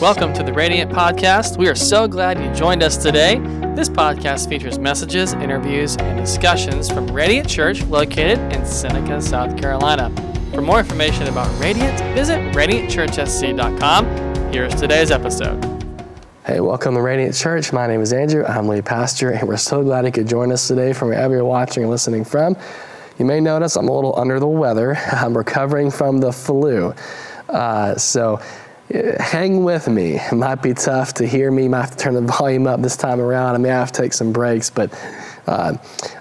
Welcome to the Radiant Podcast. We are so glad you joined us today. This podcast features messages, interviews, and discussions from Radiant Church located in Seneca, South Carolina. For more information about Radiant, visit radiantchurchsc.com. Here's today's episode. Hey, welcome to Radiant Church. My name is Andrew. I'm lead pastor, and we're so glad you could join us today from wherever you're watching and listening from. You may notice I'm a little under the weather. I'm recovering from the flu. Uh, so hang with me. It might be tough to hear me. I might have to turn the volume up this time around. I may have to take some breaks, but uh,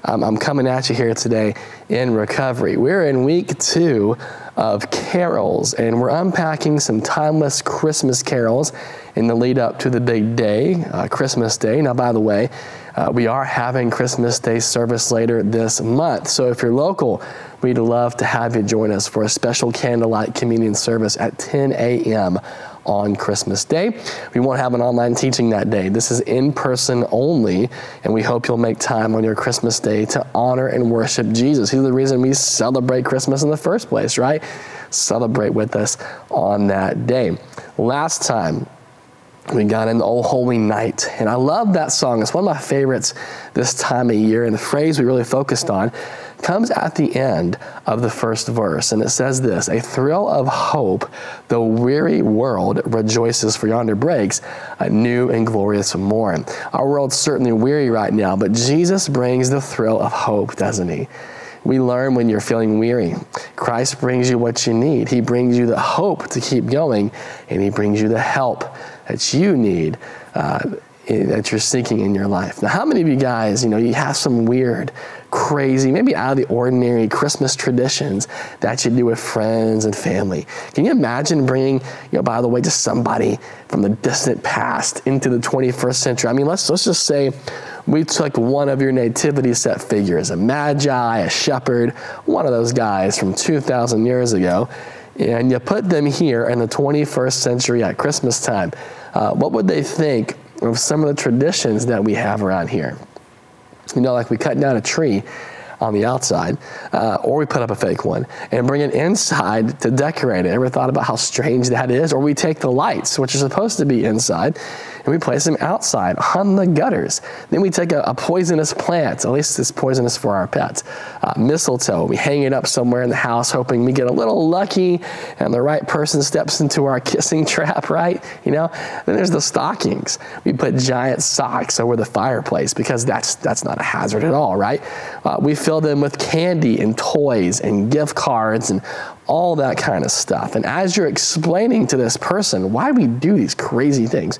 I'm, I'm, coming at you here today in recovery. We're in week two of carols, and we're unpacking some timeless Christmas carols in the lead up to the big day, uh, Christmas Day. Now, by the way, uh, we are having Christmas Day service later this month. So if you're local, we'd love to have you join us for a special candlelight communion service at 10 a.m. on Christmas Day. We won't have an online teaching that day. This is in person only, and we hope you'll make time on your Christmas Day to honor and worship Jesus. He's the reason we celebrate Christmas in the first place, right? Celebrate with us on that day. Last time, we got in Oh Holy Night. And I love that song. It's one of my favorites this time of year. And the phrase we really focused on comes at the end of the first verse. And it says this A thrill of hope, the weary world rejoices, for yonder breaks a new and glorious morn. Our world's certainly weary right now, but Jesus brings the thrill of hope, doesn't he? We learn when you're feeling weary. Christ brings you what you need. He brings you the hope to keep going, and He brings you the help that you need. Uh, that you're seeking in your life. Now, how many of you guys, you know, you have some weird, crazy, maybe out of the ordinary Christmas traditions that you do with friends and family? Can you imagine bringing, you know, by the way, just somebody from the distant past into the 21st century? I mean, let's let's just say we took one of your nativity set figures, a magi, a shepherd, one of those guys from 2,000 years ago, and you put them here in the 21st century at Christmas time, uh, what would they think of some of the traditions that we have around here? You know, like we cut down a tree on the outside, uh, or we put up a fake one and bring it inside to decorate it. Ever thought about how strange that is? Or we take the lights, which are supposed to be inside, and we place them outside on the gutters. Then we take a, a poisonous plant, at least it's poisonous for our pets, uh, mistletoe. We hang it up somewhere in the house, hoping we get a little lucky and the right person steps into our kissing trap, right? You know. Then there's the stockings. We put giant socks over the fireplace because that's that's not a hazard at all, right? Uh, we fill them with candy and toys and gift cards and all that kind of stuff. And as you're explaining to this person why we do these crazy things,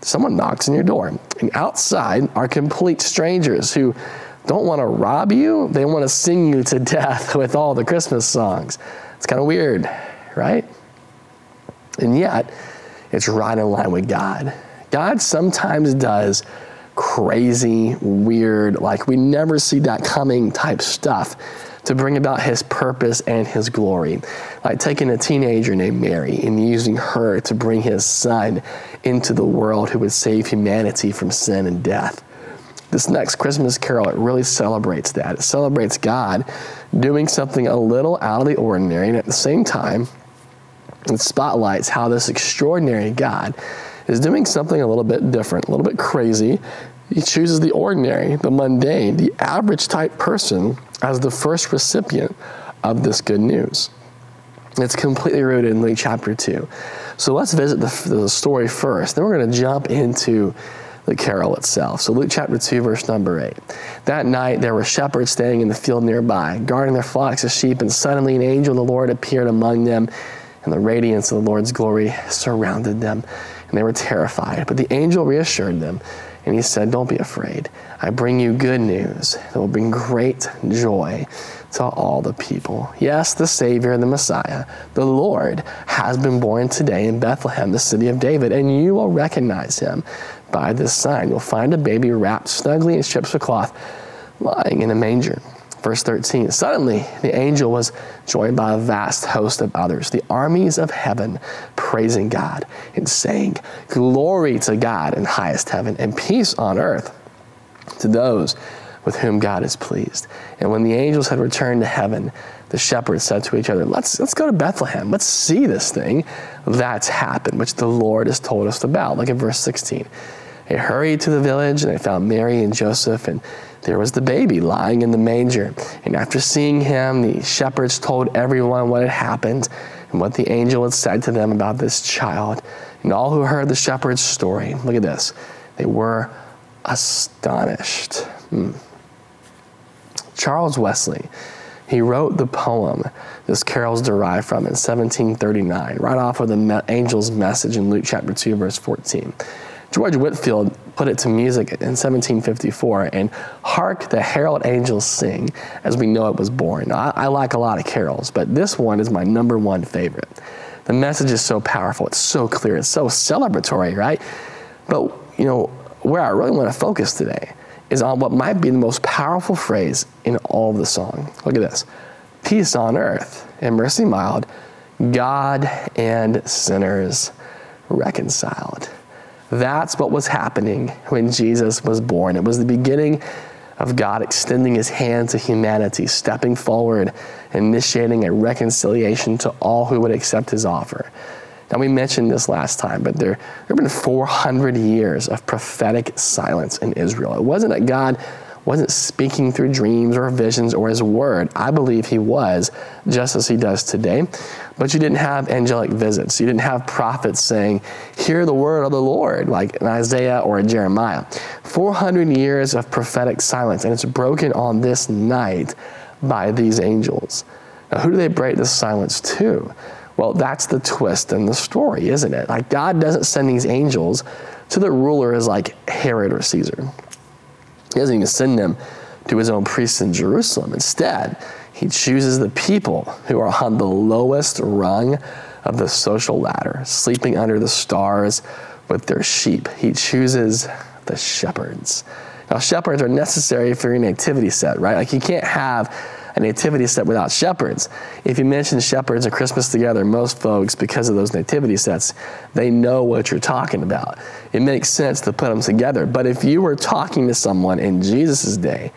someone knocks on your door. And outside are complete strangers who don't want to rob you, they want to sing you to death with all the Christmas songs. It's kind of weird, right? And yet, it's right in line with God. God sometimes does crazy, weird, like we never see that coming type stuff to bring about his purpose and his glory. Like taking a teenager named Mary and using her to bring his son into the world who would save humanity from sin and death. This next Christmas carol, it really celebrates that. It celebrates God doing something a little out of the ordinary, and at the same time, it spotlights how this extraordinary God is doing something a little bit different, a little bit crazy. He chooses the ordinary, the mundane, the average type person as the first recipient of this good news. It's completely rooted in Luke chapter 2. So let's visit the, the story first. Then we're going to jump into the carol itself. So Luke chapter 2, verse number 8. That night there were shepherds staying in the field nearby, guarding their flocks of sheep, and suddenly an angel of the Lord appeared among them, and the radiance of the Lord's glory surrounded them, and they were terrified. But the angel reassured them, and he said, Don't be afraid. I bring you good news that will bring great joy to all the people. Yes, the Savior, the Messiah, the Lord, has been born today in Bethlehem, the city of David, and you will recognize him by this sign. You'll find a baby wrapped snugly in strips of cloth lying in a manger. Verse 13 Suddenly the angel was joined by a vast host of others, the armies of heaven, praising God and saying, Glory to God in highest heaven, and peace on earth to those with whom God is pleased. And when the angels had returned to heaven, the shepherds said to each other, Let's, let's go to Bethlehem. Let's see this thing that's happened, which the Lord has told us about. Look at verse 16. They hurried to the village and they found Mary and Joseph, and there was the baby lying in the manger. And after seeing him, the shepherds told everyone what had happened and what the angel had said to them about this child. And all who heard the shepherd's story, look at this, they were astonished. Hmm. Charles Wesley, he wrote the poem this carol's derived from in 1739, right off of the angel's message in Luke chapter 2, verse 14. George Whitefield put it to music in 1754 and Hark the Herald Angels Sing as we know it was born. I, I like a lot of carols, but this one is my number one favorite. The message is so powerful, it's so clear, it's so celebratory, right? But, you know, where I really want to focus today is on what might be the most powerful phrase in all of the song. Look at this Peace on earth and mercy mild, God and sinners reconciled. That's what was happening when Jesus was born. It was the beginning of God extending his hand to humanity, stepping forward, initiating a reconciliation to all who would accept his offer. Now, we mentioned this last time, but there, there have been 400 years of prophetic silence in Israel. It wasn't that God wasn't speaking through dreams or visions or his word. I believe he was, just as he does today. But you didn't have angelic visits. You didn't have prophets saying, Hear the word of the Lord, like in Isaiah or Jeremiah. 400 years of prophetic silence, and it's broken on this night by these angels. Now, who do they break this silence to? Well, that's the twist in the story, isn't it? Like, God doesn't send these angels to the ruler as like Herod or Caesar. He doesn't even send them to his own priests in Jerusalem. Instead, he chooses the people who are on the lowest rung of the social ladder, sleeping under the stars with their sheep. He chooses the shepherds. Now, shepherds are necessary for your nativity set, right? Like, you can't have a nativity set without shepherds. If you mention shepherds and Christmas together, most folks, because of those nativity sets, they know what you're talking about. It makes sense to put them together. But if you were talking to someone in Jesus' day,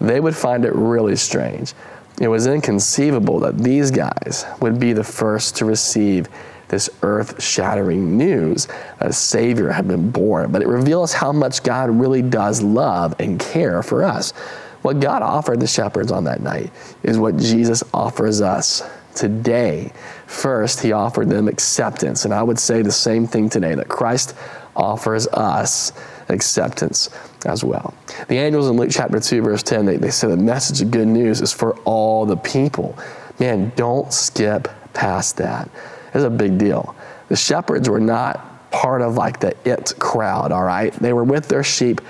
they would find it really strange. It was inconceivable that these guys would be the first to receive this earth shattering news that a Savior had been born. But it reveals how much God really does love and care for us. What God offered the shepherds on that night is what Jesus offers us today. First, he offered them acceptance. And I would say the same thing today that Christ offers us acceptance as well. The angels in Luke chapter 2, verse 10, they, they say the message of good news is for all the people. Man, don't skip past that. It's a big deal. The shepherds were not part of like the it crowd, all right? They were with their sheep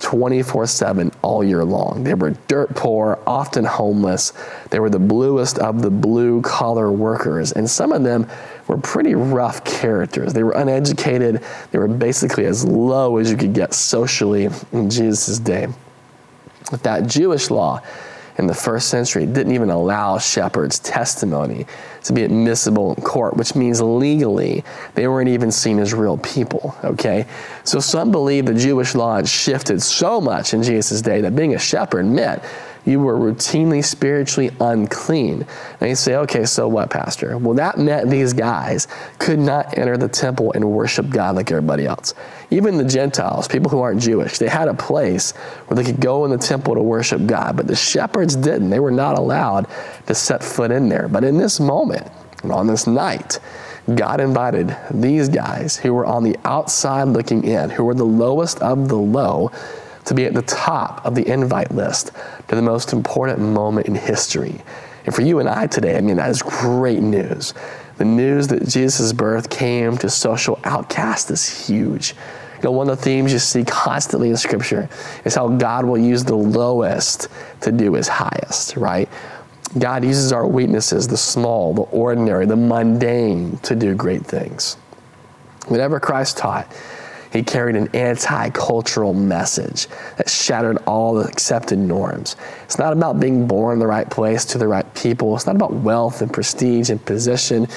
24 7 all year long. They were dirt poor, often homeless. They were the bluest of the blue collar workers. And some of them were pretty rough characters. They were uneducated. They were basically as low as you could get socially in Jesus' day. With that Jewish law, in the first century didn't even allow shepherds' testimony to be admissible in court, which means legally they weren't even seen as real people. Okay? So some believe the Jewish law had shifted so much in Jesus' day that being a shepherd meant you were routinely spiritually unclean. And you say, okay, so what, Pastor? Well, that meant these guys could not enter the temple and worship God like everybody else. Even the Gentiles, people who aren't Jewish, they had a place where they could go in the temple to worship God, but the shepherds didn't. They were not allowed to set foot in there. But in this moment, on this night, God invited these guys who were on the outside looking in, who were the lowest of the low, to be at the top of the invite list to the most important moment in history. And for you and I today, I mean, that is great news. The news that Jesus' birth came to social outcasts is huge. You know, one of the themes you see constantly in Scripture is how God will use the lowest to do his highest, right? God uses our weaknesses, the small, the ordinary, the mundane, to do great things. Whatever Christ taught, he carried an anti cultural message that shattered all the accepted norms. It's not about being born in the right place to the right people, it's not about wealth and prestige and position.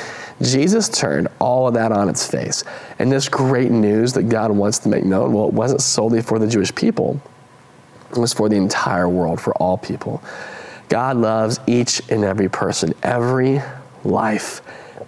Jesus turned all of that on its face. And this great news that God wants to make known, well, it wasn't solely for the Jewish people, It was for the entire world, for all people. God loves each and every person. Every life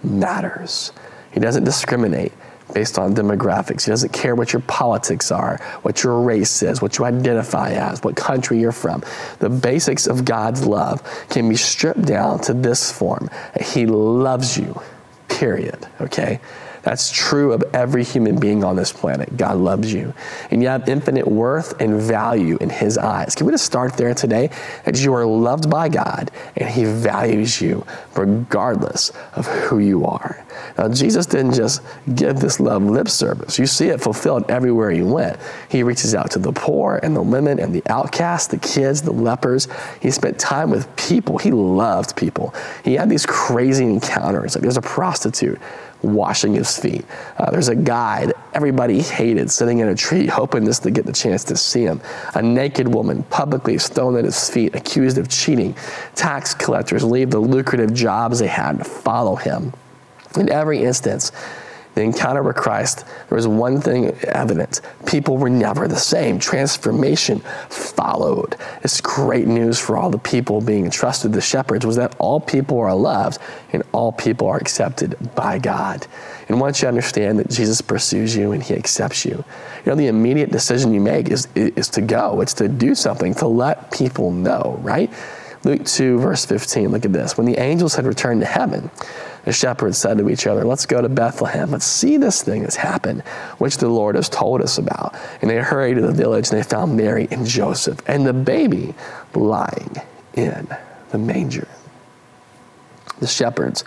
matters. He doesn't discriminate based on demographics. He doesn't care what your politics are, what your race is, what you identify as, what country you're from. The basics of God's love can be stripped down to this form He loves you, period. Okay? That's true of every human being on this planet. God loves you. And you have infinite worth and value in His eyes. Can we just start there today? That you are loved by God and He values you regardless of who you are. Now, Jesus didn't just give this love lip service. You see it fulfilled everywhere He went. He reaches out to the poor and the women and the outcasts, the kids, the lepers. He spent time with people. He loved people. He had these crazy encounters. Like there's a prostitute washing his feet. Uh, there's a guy that everybody hated sitting in a tree, hoping this to get the chance to see him. A naked woman publicly thrown at his feet, accused of cheating. Tax collectors leave the lucrative jobs they had to follow him. In every instance, the encounter with Christ, there was one thing evident. People were never the same. Transformation followed. It's great news for all the people being entrusted, the shepherds, was that all people are loved and all people are accepted by God. And once you understand that Jesus pursues you and he accepts you, you know, the immediate decision you make is, is to go. It's to do something, to let people know, right? Luke 2, verse 15, look at this. When the angels had returned to heaven, the shepherds said to each other, Let's go to Bethlehem. Let's see this thing that's happened, which the Lord has told us about. And they hurried to the village and they found Mary and Joseph and the baby lying in the manger. The shepherds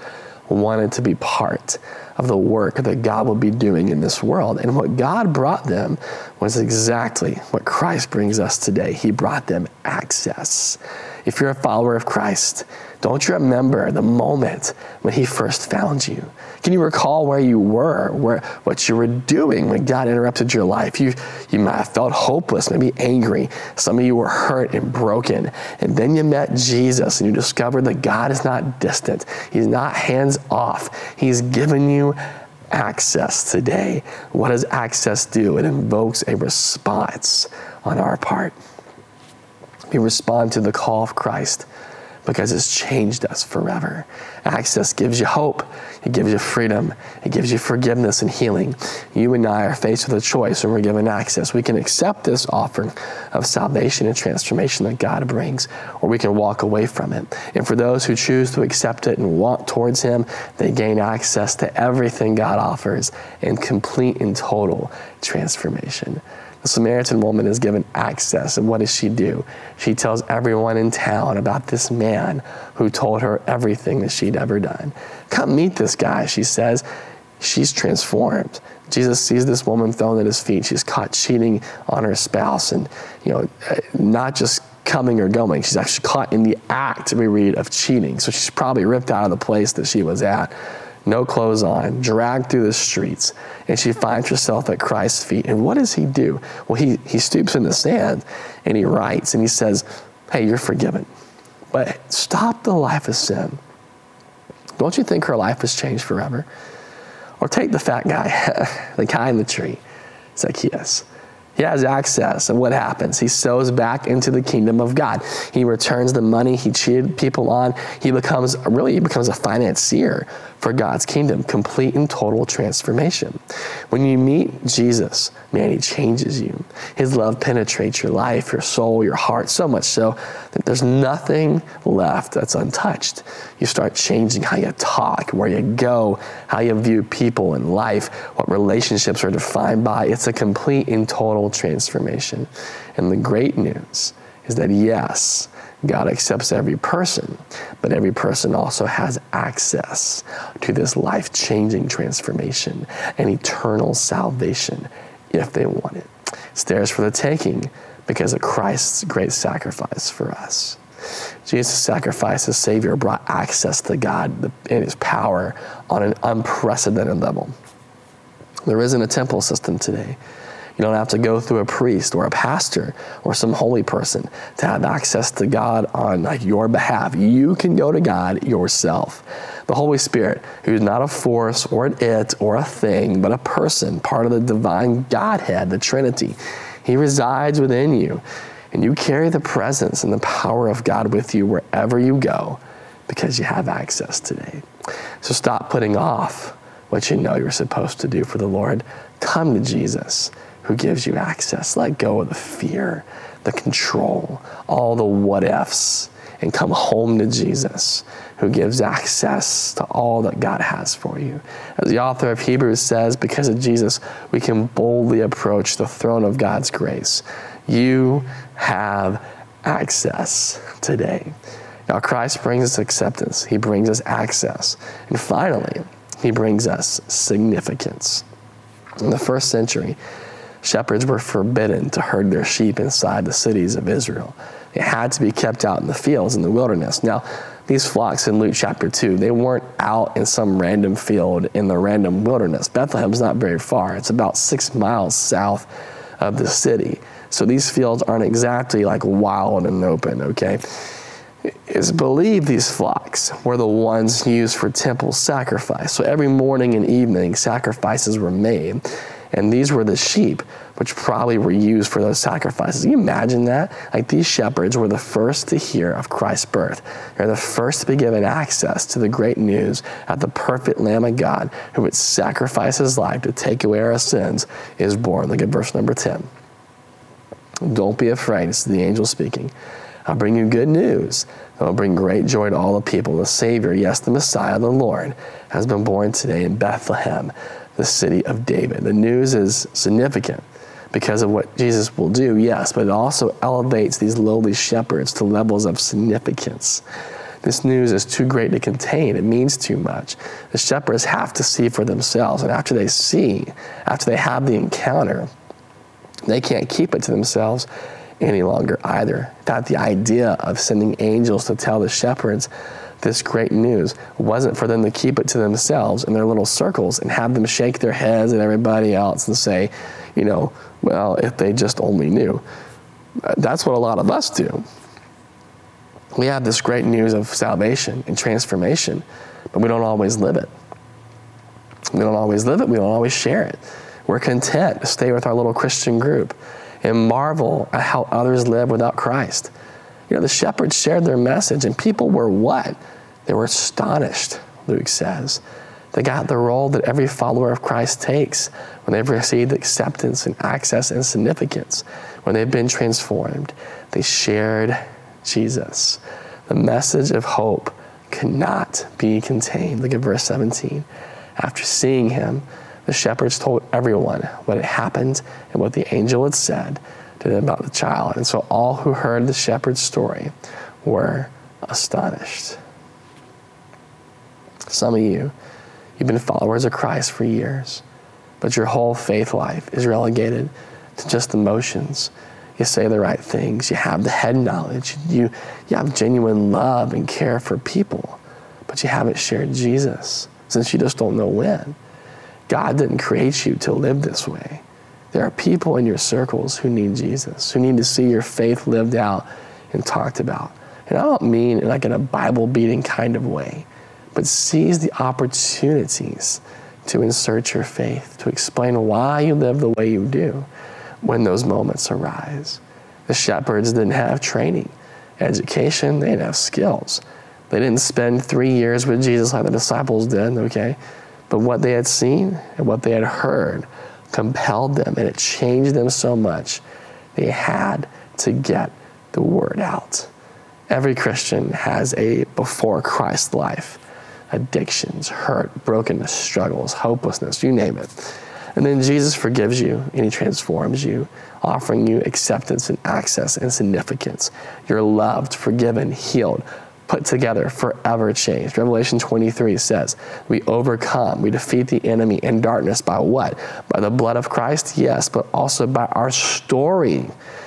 wanted to be part of the work that God would be doing in this world. And what God brought them was exactly what Christ brings us today. He brought them access. If you're a follower of Christ, don't you remember the moment when He first found you? Can you recall where you were, where, what you were doing when God interrupted your life? You, you might have felt hopeless, maybe angry. Some of you were hurt and broken. And then you met Jesus and you discovered that God is not distant, He's not hands off. He's given you access today. What does access do? It invokes a response on our part. We respond to the call of Christ because it's changed us forever. Access gives you hope, it gives you freedom, it gives you forgiveness and healing. You and I are faced with a choice when we're given access. We can accept this offering of salvation and transformation that God brings, or we can walk away from it. And for those who choose to accept it and walk towards Him, they gain access to everything God offers in complete and total transformation. The Samaritan woman is given access. And what does she do? She tells everyone in town about this man who told her everything that she'd ever done. Come meet this guy, she says. She's transformed. Jesus sees this woman thrown at his feet. She's caught cheating on her spouse and, you know, not just coming or going. She's actually caught in the act, we read, of cheating. So she's probably ripped out of the place that she was at no clothes on, dragged through the streets, and she finds herself at Christ's feet. And what does he do? Well, he, he stoops in the sand and he writes and he says, Hey, you're forgiven. But stop the life of sin. Don't you think her life has changed forever? Or take the fat guy, the guy in the tree, Zacchaeus. He has access. And what happens? He sows back into the kingdom of God. He returns the money he cheated people on. He becomes, really, he becomes a financier for God's kingdom, complete and total transformation. When you meet Jesus, man, he changes you. His love penetrates your life, your soul, your heart, so much so that there's nothing left that's untouched. You start changing how you talk, where you go, how you view people and life, what relationships are defined by. It's a complete and total transformation. And the great news is that, yes, God accepts every person, but every person also has access to this life changing transformation and eternal salvation if they want it. It's theirs for the taking because of Christ's great sacrifice for us. Jesus' sacrifice as Savior brought access to God and His power on an unprecedented level. There isn't a temple system today. You don't have to go through a priest or a pastor or some holy person to have access to God on like your behalf. You can go to God yourself. The Holy Spirit, who's not a force or an it or a thing, but a person, part of the divine Godhead, the Trinity. He resides within you. And you carry the presence and the power of God with you wherever you go because you have access today. So stop putting off what you know you're supposed to do for the Lord. Come to Jesus who gives you access. Let go of the fear, the control, all the what ifs, and come home to Jesus who gives access to all that God has for you. As the author of Hebrews says, because of Jesus, we can boldly approach the throne of God's grace. You have access today. Now, Christ brings us acceptance, He brings us access. And finally, He brings us significance. In the first century, shepherds were forbidden to herd their sheep inside the cities of Israel. It had to be kept out in the fields in the wilderness. Now, these flocks in Luke chapter 2, they weren't out in some random field in the random wilderness. Bethlehem's not very far, it's about six miles south of the city. So these fields aren't exactly like wild and open, okay? It's believed these flocks were the ones used for temple sacrifice. So every morning and evening, sacrifices were made. And these were the sheep, which probably were used for those sacrifices. Can you imagine that? Like these shepherds were the first to hear of Christ's birth. They're the first to be given access to the great news that the perfect Lamb of God, who would sacrifice his life to take away our sins, is born. Look at verse number 10. Don't be afraid. It's the angel speaking. I'll bring you good news will bring great joy to all the people. The Savior, yes, the Messiah, the Lord, has been born today in Bethlehem, the city of David. The news is significant because of what Jesus will do, yes, but it also elevates these lowly shepherds to levels of significance. This news is too great to contain. It means too much. The shepherds have to see for themselves. And after they see, after they have the encounter, they can't keep it to themselves any longer either. That the idea of sending angels to tell the shepherds this great news wasn't for them to keep it to themselves in their little circles and have them shake their heads at everybody else and say, you know, well, if they just only knew. That's what a lot of us do. We have this great news of salvation and transformation, but we don't always live it. We don't always live it, we don't always share it. We're content to stay with our little Christian group and marvel at how others live without Christ. You know, the shepherds shared their message, and people were what? They were astonished, Luke says. They got the role that every follower of Christ takes when they've received acceptance and access and significance, when they've been transformed. They shared Jesus. The message of hope cannot be contained. Look at verse 17. After seeing him, the shepherds told everyone what had happened and what the angel had said to them about the child. And so all who heard the shepherd's story were astonished. Some of you, you've been followers of Christ for years, but your whole faith life is relegated to just emotions. You say the right things, you have the head knowledge, you, you have genuine love and care for people, but you haven't shared Jesus since you just don't know when. God didn't create you to live this way. There are people in your circles who need Jesus, who need to see your faith lived out and talked about. And I don't mean like in a Bible beating kind of way, but seize the opportunities to insert your faith, to explain why you live the way you do when those moments arise. The shepherds didn't have training, education, they didn't have skills. They didn't spend three years with Jesus like the disciples did, okay? But what they had seen and what they had heard compelled them, and it changed them so much. They had to get the word out. Every Christian has a before Christ life addictions, hurt, brokenness, struggles, hopelessness, you name it. And then Jesus forgives you and he transforms you, offering you acceptance and access and significance. You're loved, forgiven, healed, put together, forever changed. Revelation 23 says, We overcome, we defeat the enemy in darkness by what? By the blood of Christ? Yes, but also by our story.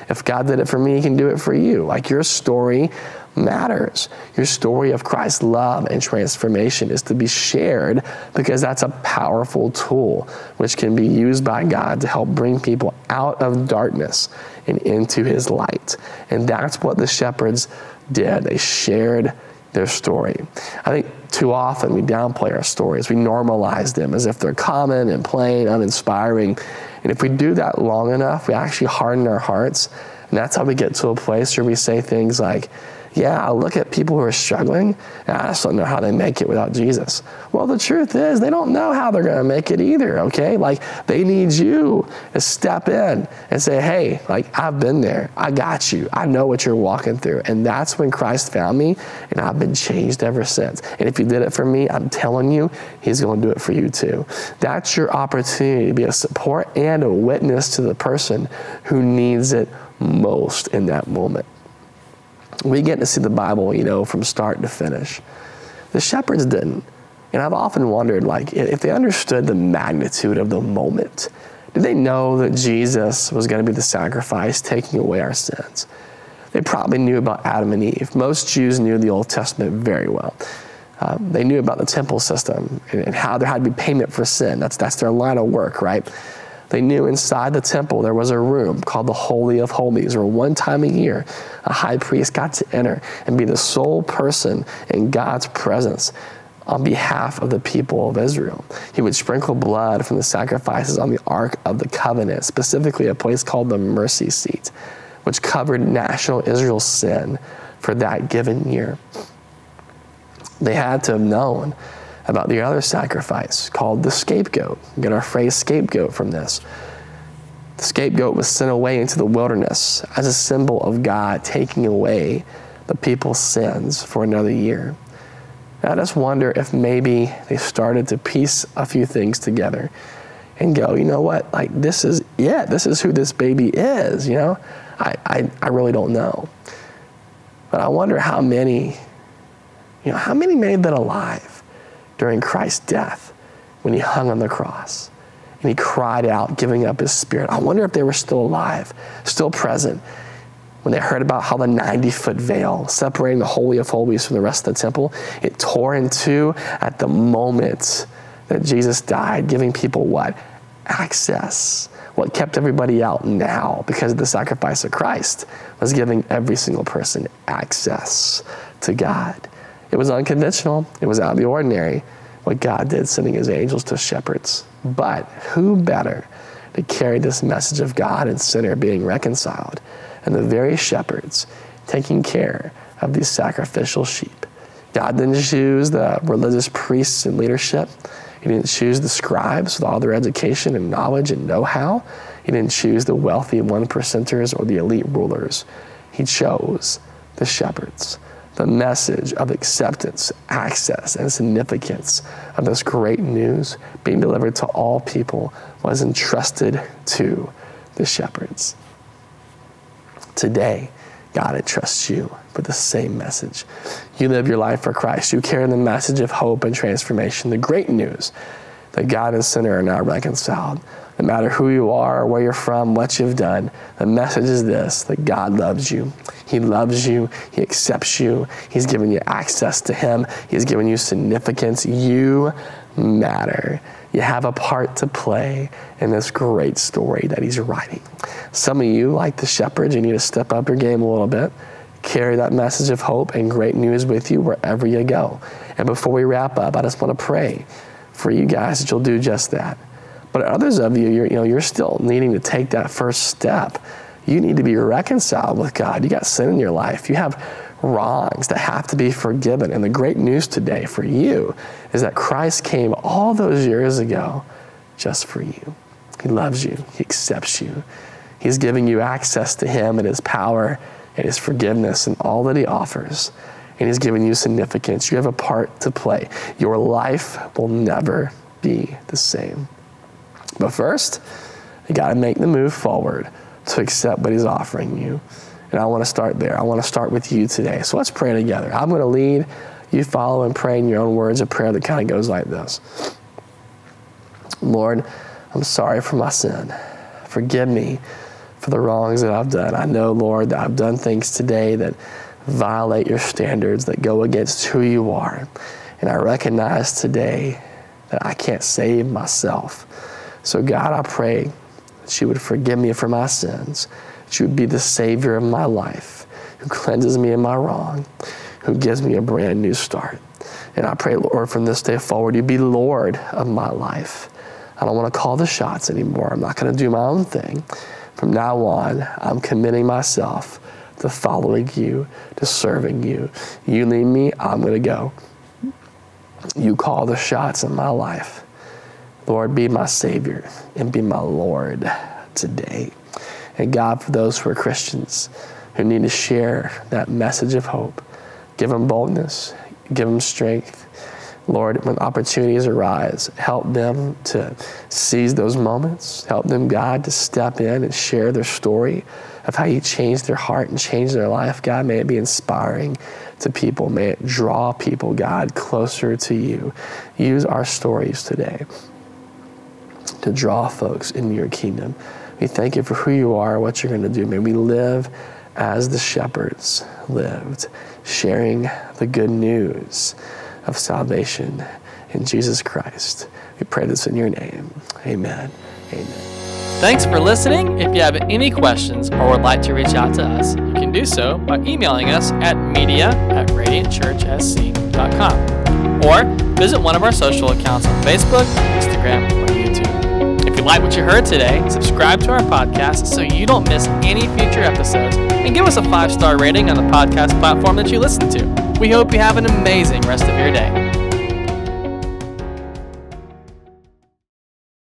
If God did it for me, He can do it for you. Like your story matters. Your story of Christ's love and transformation is to be shared because that's a powerful tool which can be used by God to help bring people out of darkness and into His light. And that's what the shepherds did. They shared their story. I think too often we downplay our stories. We normalize them as if they're common and plain, uninspiring. And if we do that long enough, we actually harden our hearts And that's how we get to a place where we say things like, yeah, I look at people who are struggling and I just don't know how they make it without Jesus. Well, the truth is, they don't know how they're going to make it either, okay? Like, they need you to step in and say, hey, like, I've been there. I got you. I know what you're walking through. And that's when Christ found me, and I've been changed ever since. And if He did it for me, I'm telling you, He's going to do it for you too. That's your opportunity to be a support and a witness to the person who needs it most in that moment we get to see the Bible, you know, from start to finish. The shepherds didn't. And I've often wondered, like, if they understood the magnitude of the moment, did they know that Jesus was going to be the sacrifice taking away our sins? They probably knew about Adam and Eve. Most Jews knew the Old Testament very well. Um, they knew about the temple system and, and how there had to be payment for sin. That's, that's their line of work, right? They knew inside the temple there was a room called the Holy of Holies, where one time a year a high priest got to enter and be the sole person in God's presence on behalf of the people of Israel. He would sprinkle blood from the sacrifices on the Ark of the Covenant, specifically a place called the mercy seat, which covered national Israel's sin for that given year. They had to have known about the other sacrifice called the scapegoat. We get our phrase scapegoat from this. The scapegoat was sent away into the wilderness as a symbol of God taking away the people's sins for another year. I just wonder if maybe they started to piece a few things together and go, you know what, like this is, yeah, this is who this baby is, you know? I, I, I really don't know. But I wonder how many, you know, how many made that alive? During Christ's death when he hung on the cross. And he cried out, giving up his spirit. I wonder if they were still alive, still present, when they heard about how the 90 foot veil separating the Holy of Holies from the rest of the temple, it tore in two at the moment that Jesus died, giving people what? Access. What kept everybody out now because of the sacrifice of Christ was giving every single person access to God. It was unconventional, it was out of the ordinary what God did, sending his angels to shepherds. But who better to carry this message of God and sinner being reconciled and the very shepherds taking care of these sacrificial sheep? God didn't choose the religious priests and leadership. He didn't choose the scribes with all their education and knowledge and know how. He didn't choose the wealthy one percenters or the elite rulers. He chose the shepherds the message of acceptance, access, and significance of this great news being delivered to all people was entrusted to the shepherds. Today, God entrusts you with the same message. You live your life for Christ. You carry the message of hope and transformation, the great news that God and sinner are now reconciled. No matter who you are, where you're from, what you've done, the message is this that God loves you. He loves you. He accepts you. He's given you access to Him. He's given you significance. You matter. You have a part to play in this great story that He's writing. Some of you, like the shepherds, you need to step up your game a little bit. Carry that message of hope and great news with you wherever you go. And before we wrap up, I just want to pray for you guys that you'll do just that. But others of you, you're, you know, you're still needing to take that first step. You need to be reconciled with God. You got sin in your life. You have wrongs that have to be forgiven. And the great news today for you is that Christ came all those years ago just for you. He loves you, He accepts you. He's giving you access to Him and His power and His forgiveness and all that He offers. And He's given you significance. You have a part to play. Your life will never be the same. But first, you got to make the move forward to accept what He's offering you. And I want to start there. I want to start with you today. So let's pray together. I'm going to lead. You follow and pray in your own words a prayer that kind of goes like this Lord, I'm sorry for my sin. Forgive me for the wrongs that I've done. I know, Lord, that I've done things today that violate your standards, that go against who you are. And I recognize today that I can't save myself. So, God, I pray you would forgive me for my sins, She would be the Savior of my life, who cleanses me of my wrong, who gives me a brand new start. And I pray, Lord, from this day forward, you be Lord of my life. I don't want to call the shots anymore. I'm not going to do my own thing. From now on, I'm committing myself to following you, to serving you. You lead me, I'm going to go. You call the shots in my life. Lord, be my Savior and be my Lord today. And God, for those who are Christians who need to share that message of hope, give them boldness, give them strength. Lord, when opportunities arise, help them to seize those moments. Help them, God, to step in and share their story of how you changed their heart and changed their life. God, may it be inspiring to people. May it draw people, God, closer to you. Use our stories today to draw folks into your kingdom. We thank you for who you are, what you're going to do. May we live as the shepherds lived, sharing the good news of salvation in Jesus Christ. We pray this in your name. Amen. Amen. Thanks for listening. If you have any questions or would like to reach out to us, you can do so by emailing us at media at radiantchurchsc.com or visit one of our social accounts on Facebook, Instagram, like what you heard today, subscribe to our podcast so you don't miss any future episodes and give us a five star rating on the podcast platform that you listen to. We hope you have an amazing rest of your day.